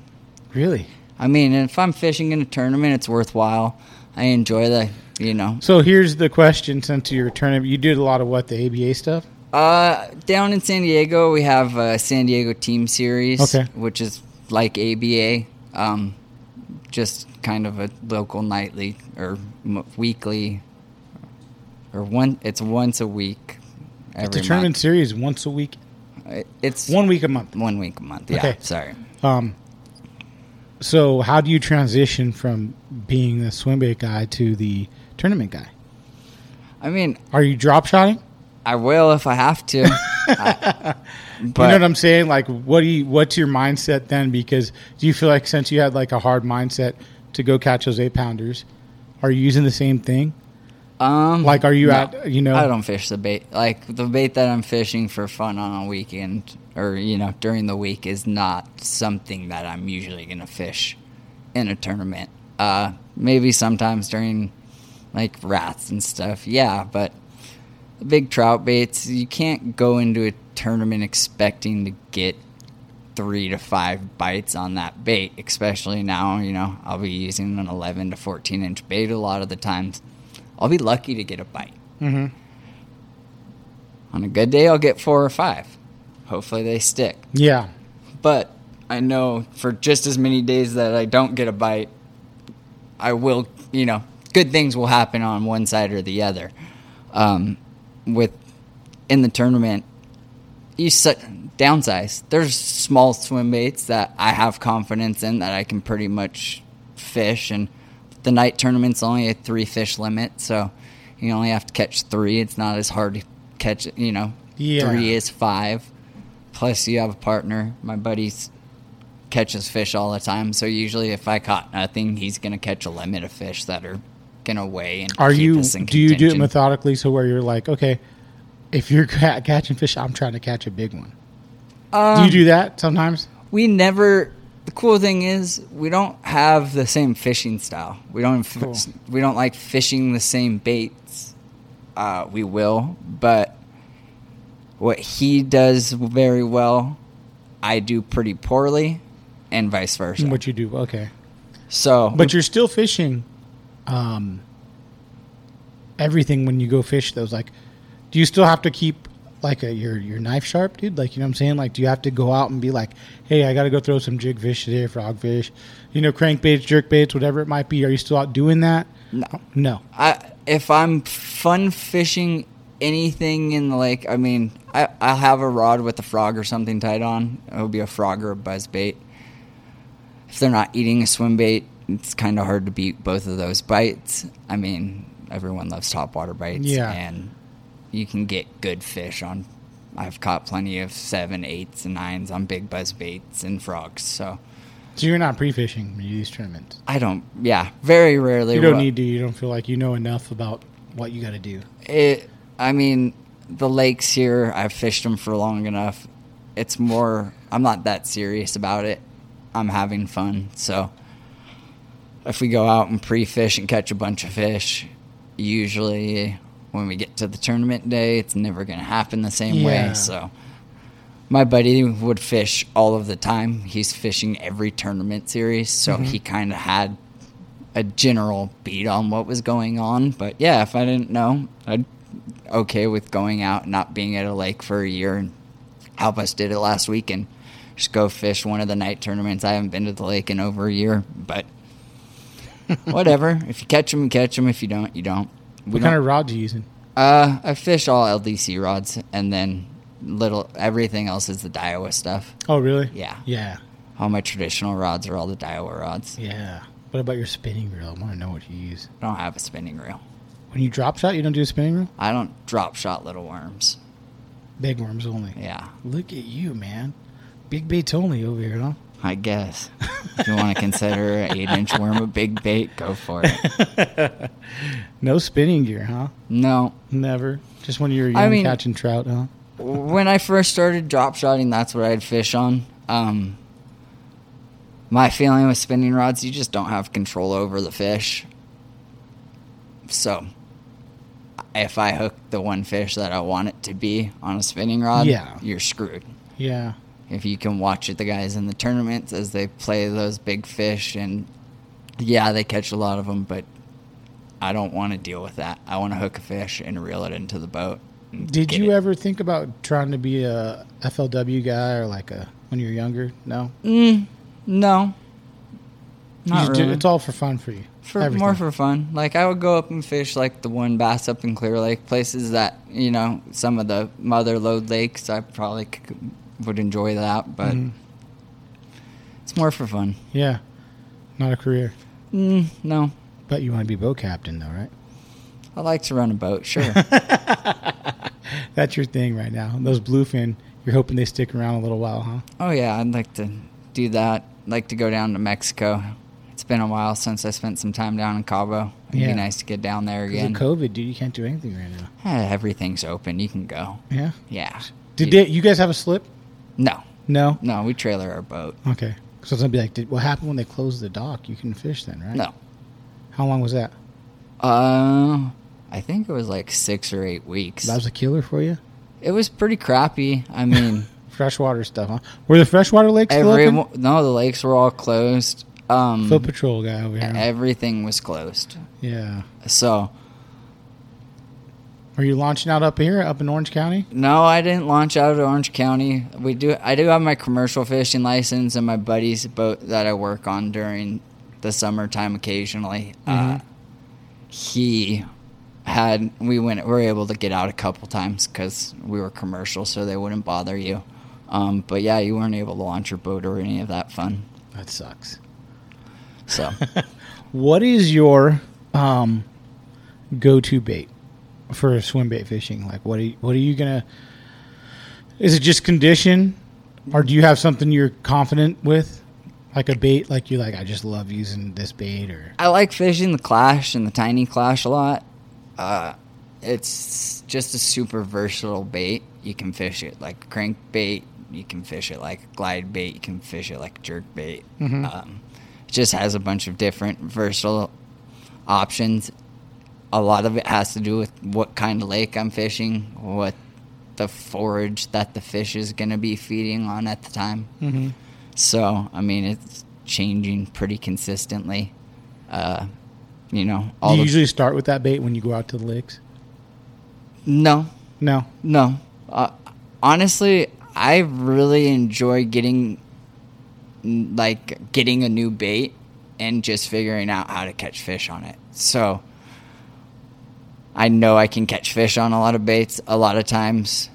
Really? I mean, if I'm fishing in a tournament, it's worthwhile. I enjoy the, you know. So here's the question: Since you're tournament, you did a lot of what the ABA stuff. Uh, down in San Diego, we have a San Diego Team Series, Okay. which is like ABA, um, just kind of a local nightly or m- weekly, or one. It's once a week. Every It's a tournament month. series once a week, Uh, It's one week a month. one week a month. Yeah, Okay. sorry. Um, so how do you transition from being the swim bait guy to the tournament guy? I mean, Are you drop shotting? I will if I have to. I- you know what I'm saying? Like, what do you? What's your mindset then? Because do you feel like since you had like a hard mindset to go catch those eight pounders, are you using the same thing? um, Like, are you no, at you know? I don't fish the bait. Like the bait that I'm fishing for fun on a weekend or you know during the week is not something that I'm usually gonna fish in a tournament. Uh, maybe sometimes during like rats and stuff. Yeah, but big trout baits, you can't go into a tournament expecting to get three to five bites on that bait, especially now, you know, I'll be using an 11 to 14 inch bait a lot of the times. I'll be lucky to get a bite. Mm-hmm. On a good day, I'll get four or five. Hopefully, they stick. Yeah. But I know for just as many days that I don't get a bite, I will, you know, good things will happen on one side or the other. Um, with in the tournament, you set downsize. There's small swim baits that I have confidence in that I can pretty much fish, and the night tournament's only a three fish limit, so you only have to catch three. It's not as hard to catch, you know. Yeah. Three is five. Plus, you have a partner. My buddy's catches fish all the time, so usually if I caught nothing, he's gonna catch a limit of fish that are gonna weigh and Are you? in Do you do it methodically? So where you're like, okay, if you're ca- catching fish, I'm trying to catch a big one. do Um, you do that sometimes? we never the cool thing is we don't have the same fishing style we don't Cool. we don't like fishing the same baits uh, we will but what he does very well i do pretty poorly and vice versa What you do? Okay. so But you're still fishing um, everything when you go fish. Those like, do you still have to keep like a, your your knife sharp, dude? Like you know what I'm saying? Like, do you have to go out and be like, hey, I got to go throw some jig fish today, frog fish, you know, crankbaits, jerk baits, whatever it might be? Are you still out doing that? No. No. I if I'm fun fishing anything in the lake, I mean, I I'll have a rod with a frog or something tied on. It'll be a frog or a buzz bait. If they're not eating a swim bait, it's kind of hard to beat both of those bites. I mean, everyone loves topwater bites, Yeah. and you can get good fish on. I've caught plenty of seven, eights, and nines on big buzz baits and frogs. So So you're not pre-fishing when you do these tournaments. I don't. Yeah, very rarely. You don't will- need to. You don't feel like you know enough about what you got to do? It. I mean, the lakes here. I've fished them for long enough. It's more. I'm not that serious about it. I'm having fun. So if we go out and pre-fish and catch a bunch of fish, usually when we get to the tournament day, it's never going to happen the same Yeah. way. So my buddy would fish all of the time. He's fishing every tournament series, so mm-hmm. he kind of had a general beat on what was going on. But yeah, if I didn't know, I'd okay with going out and not being at a lake for a year. And Albus did it last week and just go fish one of the night tournaments. I haven't been to the lake in over a year, but whatever. if you catch them, you catch them. If you don't, you don't. We What kind of rods are you using? uh, I fish all LDC rods, and then little everything else is the Daiwa stuff. Oh, really? Yeah. Yeah. All my traditional rods are all the Daiwa rods. Yeah. What about your spinning reel? I want to know what you use. I don't have a spinning reel. When you drop shot, you don't do a spinning reel? I don't drop shot little worms. Big worms only. Yeah, Look at you, man. Big baits only over here, huh? I guess. if you want to consider an eight inch worm a big bait, go for it. No spinning gear, huh? No. Never. Just when you were young I mean- catching trout, huh? when I first started drop shotting, that's what I'd fish on. Um, my feeling with spinning rods, you just don't have control over the fish. So, if I hook the one fish that I want it to be on a spinning rod, Yeah. you're screwed. Yeah. If you can watch it, the guys in the tournaments as they play those big fish, and yeah, they catch a lot of them, but I don't want to deal with that. I want to hook a fish and reel it into the boat. Did you it. ever think about trying to be a FLW guy or like a when you were younger? No. Mm, no. You Not just do- really. it's all for fun for you. for Everything. more for fun. Like I would go up and fish like the one bass up in Clear Lake, places that you know some of the Mother Lode lakes. I probably c- would enjoy that, but Mm-hmm. it's more for fun. Yeah. Not a career. Mm, no, But you want to be boat captain though, right? I like to run a boat. Sure. That's your thing right now. Those bluefin, you're hoping they stick around a little while, huh? oh yeah, I'd like to do that. like to go down to Mexico. It's been a while since I spent some time down in Cabo. It'd Yeah. be nice to get down there again. COVID, dude, you can't do anything right now. Eh, everything's open. You can go. Yeah. Yeah. Did they, you guys have a slip? No, No. no. We trailer our boat. Okay. So it's gonna be like, did, what happened when they closed the dock? You can fish then, right? No. How long was that? Uh, I think it was like six or eight weeks. That was a killer for you. It was pretty crappy. I mean, Freshwater stuff, huh? Were the freshwater lakes still every open? no, the lakes were all closed. Um, Foot patrol guy over here. everything was closed. yeah. So Are you launching out up here, up in Orange County? no, I didn't launch out of Orange County. We do. I do have my commercial fishing license and my buddy's boat that I work on during the summertime occasionally. Uh, he had we went we were able to get out a couple times because we were commercial, so they wouldn't bother you. Um, but yeah, you weren't able to launch your boat or any of that fun. That sucks. So What is your um, go-to bait for swim bait fishing? Like, what are you, what are you gonna? Is it just condition, or do you have something you're confident with, like a bait? Like you like, I just love using this bait, or I like fishing the Klash and the Tiny Klash a lot. Uh, it's just a super versatile bait. You can fish it like crank bait. You can fish it like glide bait. You can fish it like jerk bait. Um, it just has a bunch of different versatile options. A lot of it has to do with what kind of lake I'm fishing, what the forage that the fish is going to be feeding on at the time. Mm-hmm. So, I mean, it's changing pretty consistently. Uh, you know, all do you usually start with that bait when you go out to the lakes? no, No. no. Uh, honestly, I really enjoy getting like getting a new bait and just figuring out how to catch fish on it. So I know I can catch fish on a lot of baits a lot of times.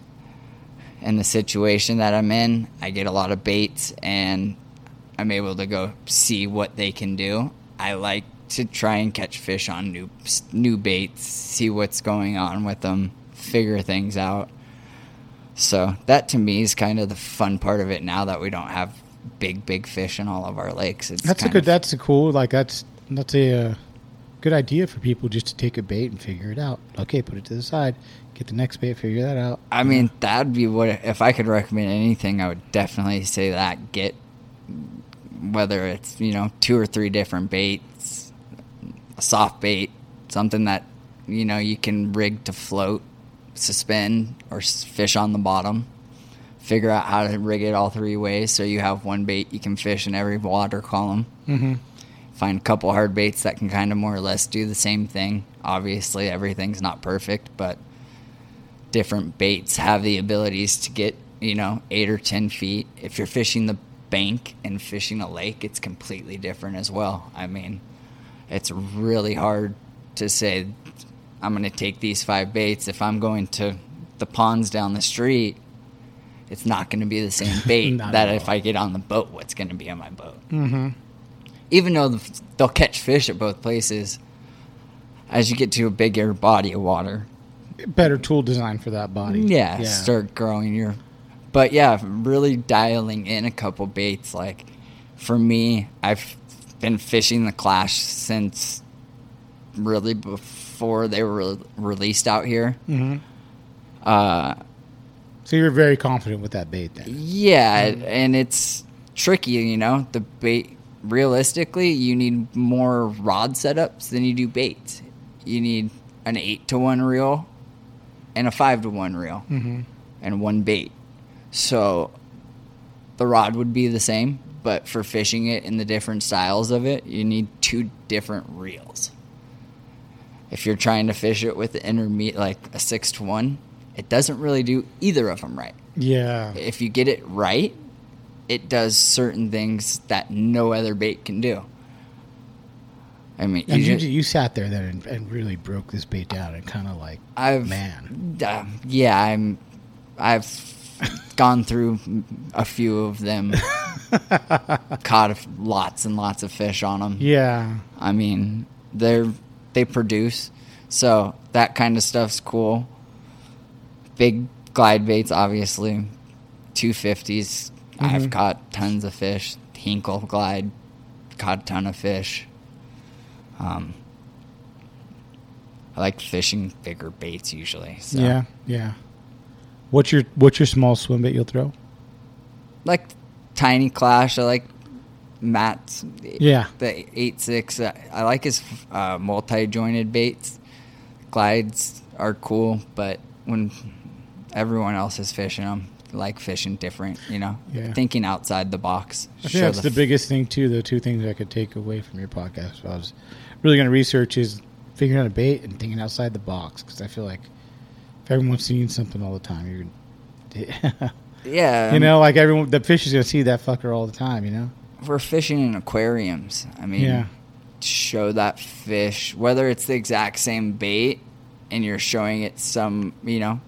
In the situation that I'm in, I get a lot of baits and I'm able to go see what they can do. I like to try and catch fish on new new baits, see what's going on with them, figure things out. So that to me is kind of the fun part of it now that we don't have big big fish in all of our lakes. It's That's a good. of- That's a cool. Like that's that's a uh, good idea for people just to take a bait and figure it out. Okay, put it to the side, get the next bait, figure that out. I mean, that'd be what if I could recommend anything, I would definitely say that get whether it's you know two or three different baits, a soft bait, something that you know you can rig to float, suspend, or fish on the bottom. Figure out how to rig it all three ways so you have one bait you can fish in every water column. Mm-hmm. Find a couple hard baits that can kind of more or less do the same thing. Obviously, everything's not perfect, but different baits have the abilities to get you know eight or ten feet. If you're fishing the bank and fishing a lake, it's completely different as well. I mean, it's really hard to say I'm going to take these five baits if I'm going to the ponds down the street. It's not going to be the same bait that if I get on the boat, what's going to be on my boat. Mm-hmm. Even though they'll catch fish at both places, as you get to a bigger body of water, Better tool design for that body. yeah, start growing your. But yeah, really dialing in a couple baits. Like for me, I've been fishing the Klash since really before they were released out here. hmm Uh, So you're very confident with that bait then. yeah, and it's tricky, you know. The bait, realistically, you need more rod setups than you do baits. You need an eight to one reel and a five to one reel Mm-hmm. and one bait. So the rod would be the same, but for fishing it in the different styles of it, you need two different reels. If you're trying to fish it with the intermediate, like a six to one, it doesn't really do either of them right Yeah. if you get it right, it does certain things that no other bait can do. I mean, you you, you sat there then and, and really broke this bait down and kind of like, I've man. uh, yeah, I'm I've gone through a few of them, caught lots and lots of fish on them. Yeah. I mean, they're they produce, so that kind of stuff's cool. Big glide baits, obviously, two fifties. I've Mhm. caught tons of fish. Hinkle glide, caught a ton of fish. Um, I like fishing bigger baits usually. So. Yeah. Yeah. What's your What's your small swim bait you'll throw? like tiny Klash. I like Matt's. Yeah. the eight six. I I like his uh, multi jointed baits. Glides are cool, but when everyone else is fishing them, like fishing different. You know, Yeah. thinking outside the box. I think that's the f- biggest thing too. The two things I could take away from your podcast, I was really going to research, is figuring out a bait and thinking outside the box. Because I feel like if everyone's seeing something all the time, you're, Yeah, you um, know, like everyone, the fish is going to see that fucker all the time. You know. we're fishing in aquariums. I mean, Yeah. show that fish whether it's the exact same bait and you're showing it some, you know,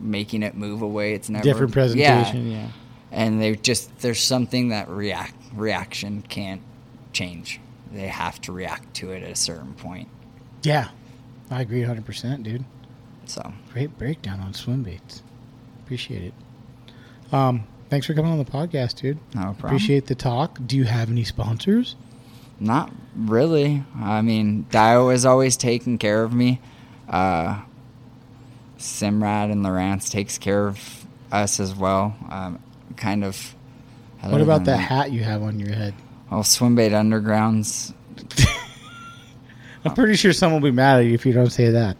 making it move away. It's never Different presentation, yeah. And they just there's something that react reaction can't change. They have to react to it at a certain point. Yeah, I agree 100, percent dude. So Great breakdown on swim baits. Appreciate it. Um, thanks for coming on the podcast, dude. No problem. Appreciate the talk. Do you have any sponsors? Not really. I mean, Daiwa is always taking care of me. Uh, Simrad and Lowrance takes care of us as well. Um, kind of. what about that hat you have on your head? Well, Swimbait Undergrounds, I'm pretty sure someone will be mad at you if you don't say that.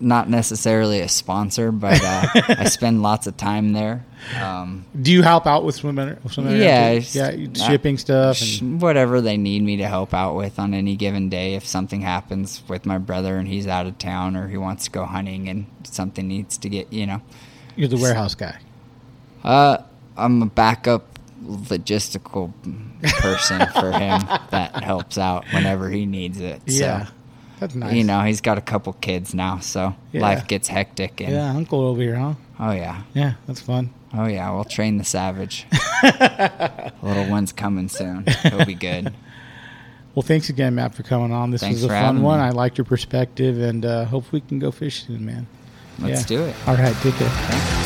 Not necessarily a sponsor, but uh, I spend lots of time there. Um, Do you help out with swim? swim yeah, yeah, shipping stuff. sh- And, whatever they need me to help out with on any given day. If something happens with my brother and he's out of town or he wants to go hunting and something needs to get, you know, you're the warehouse guy. uh, I'm a backup logistical person for him that helps out whenever he needs it. So, Yeah, that's nice. You know, he's got a couple kids now, so Yeah. life gets hectic. And, yeah, uncle over here, huh? Oh yeah. Yeah, that's fun. Oh yeah, we'll train the savage. Little one's coming soon. He'll be good. Well, thanks again, Matt, for coming on. This Thanks was a fun one. me. I liked your perspective, and uh, hope we can go fishing, man. Let's Yeah. do it. All right, take care. Thanks.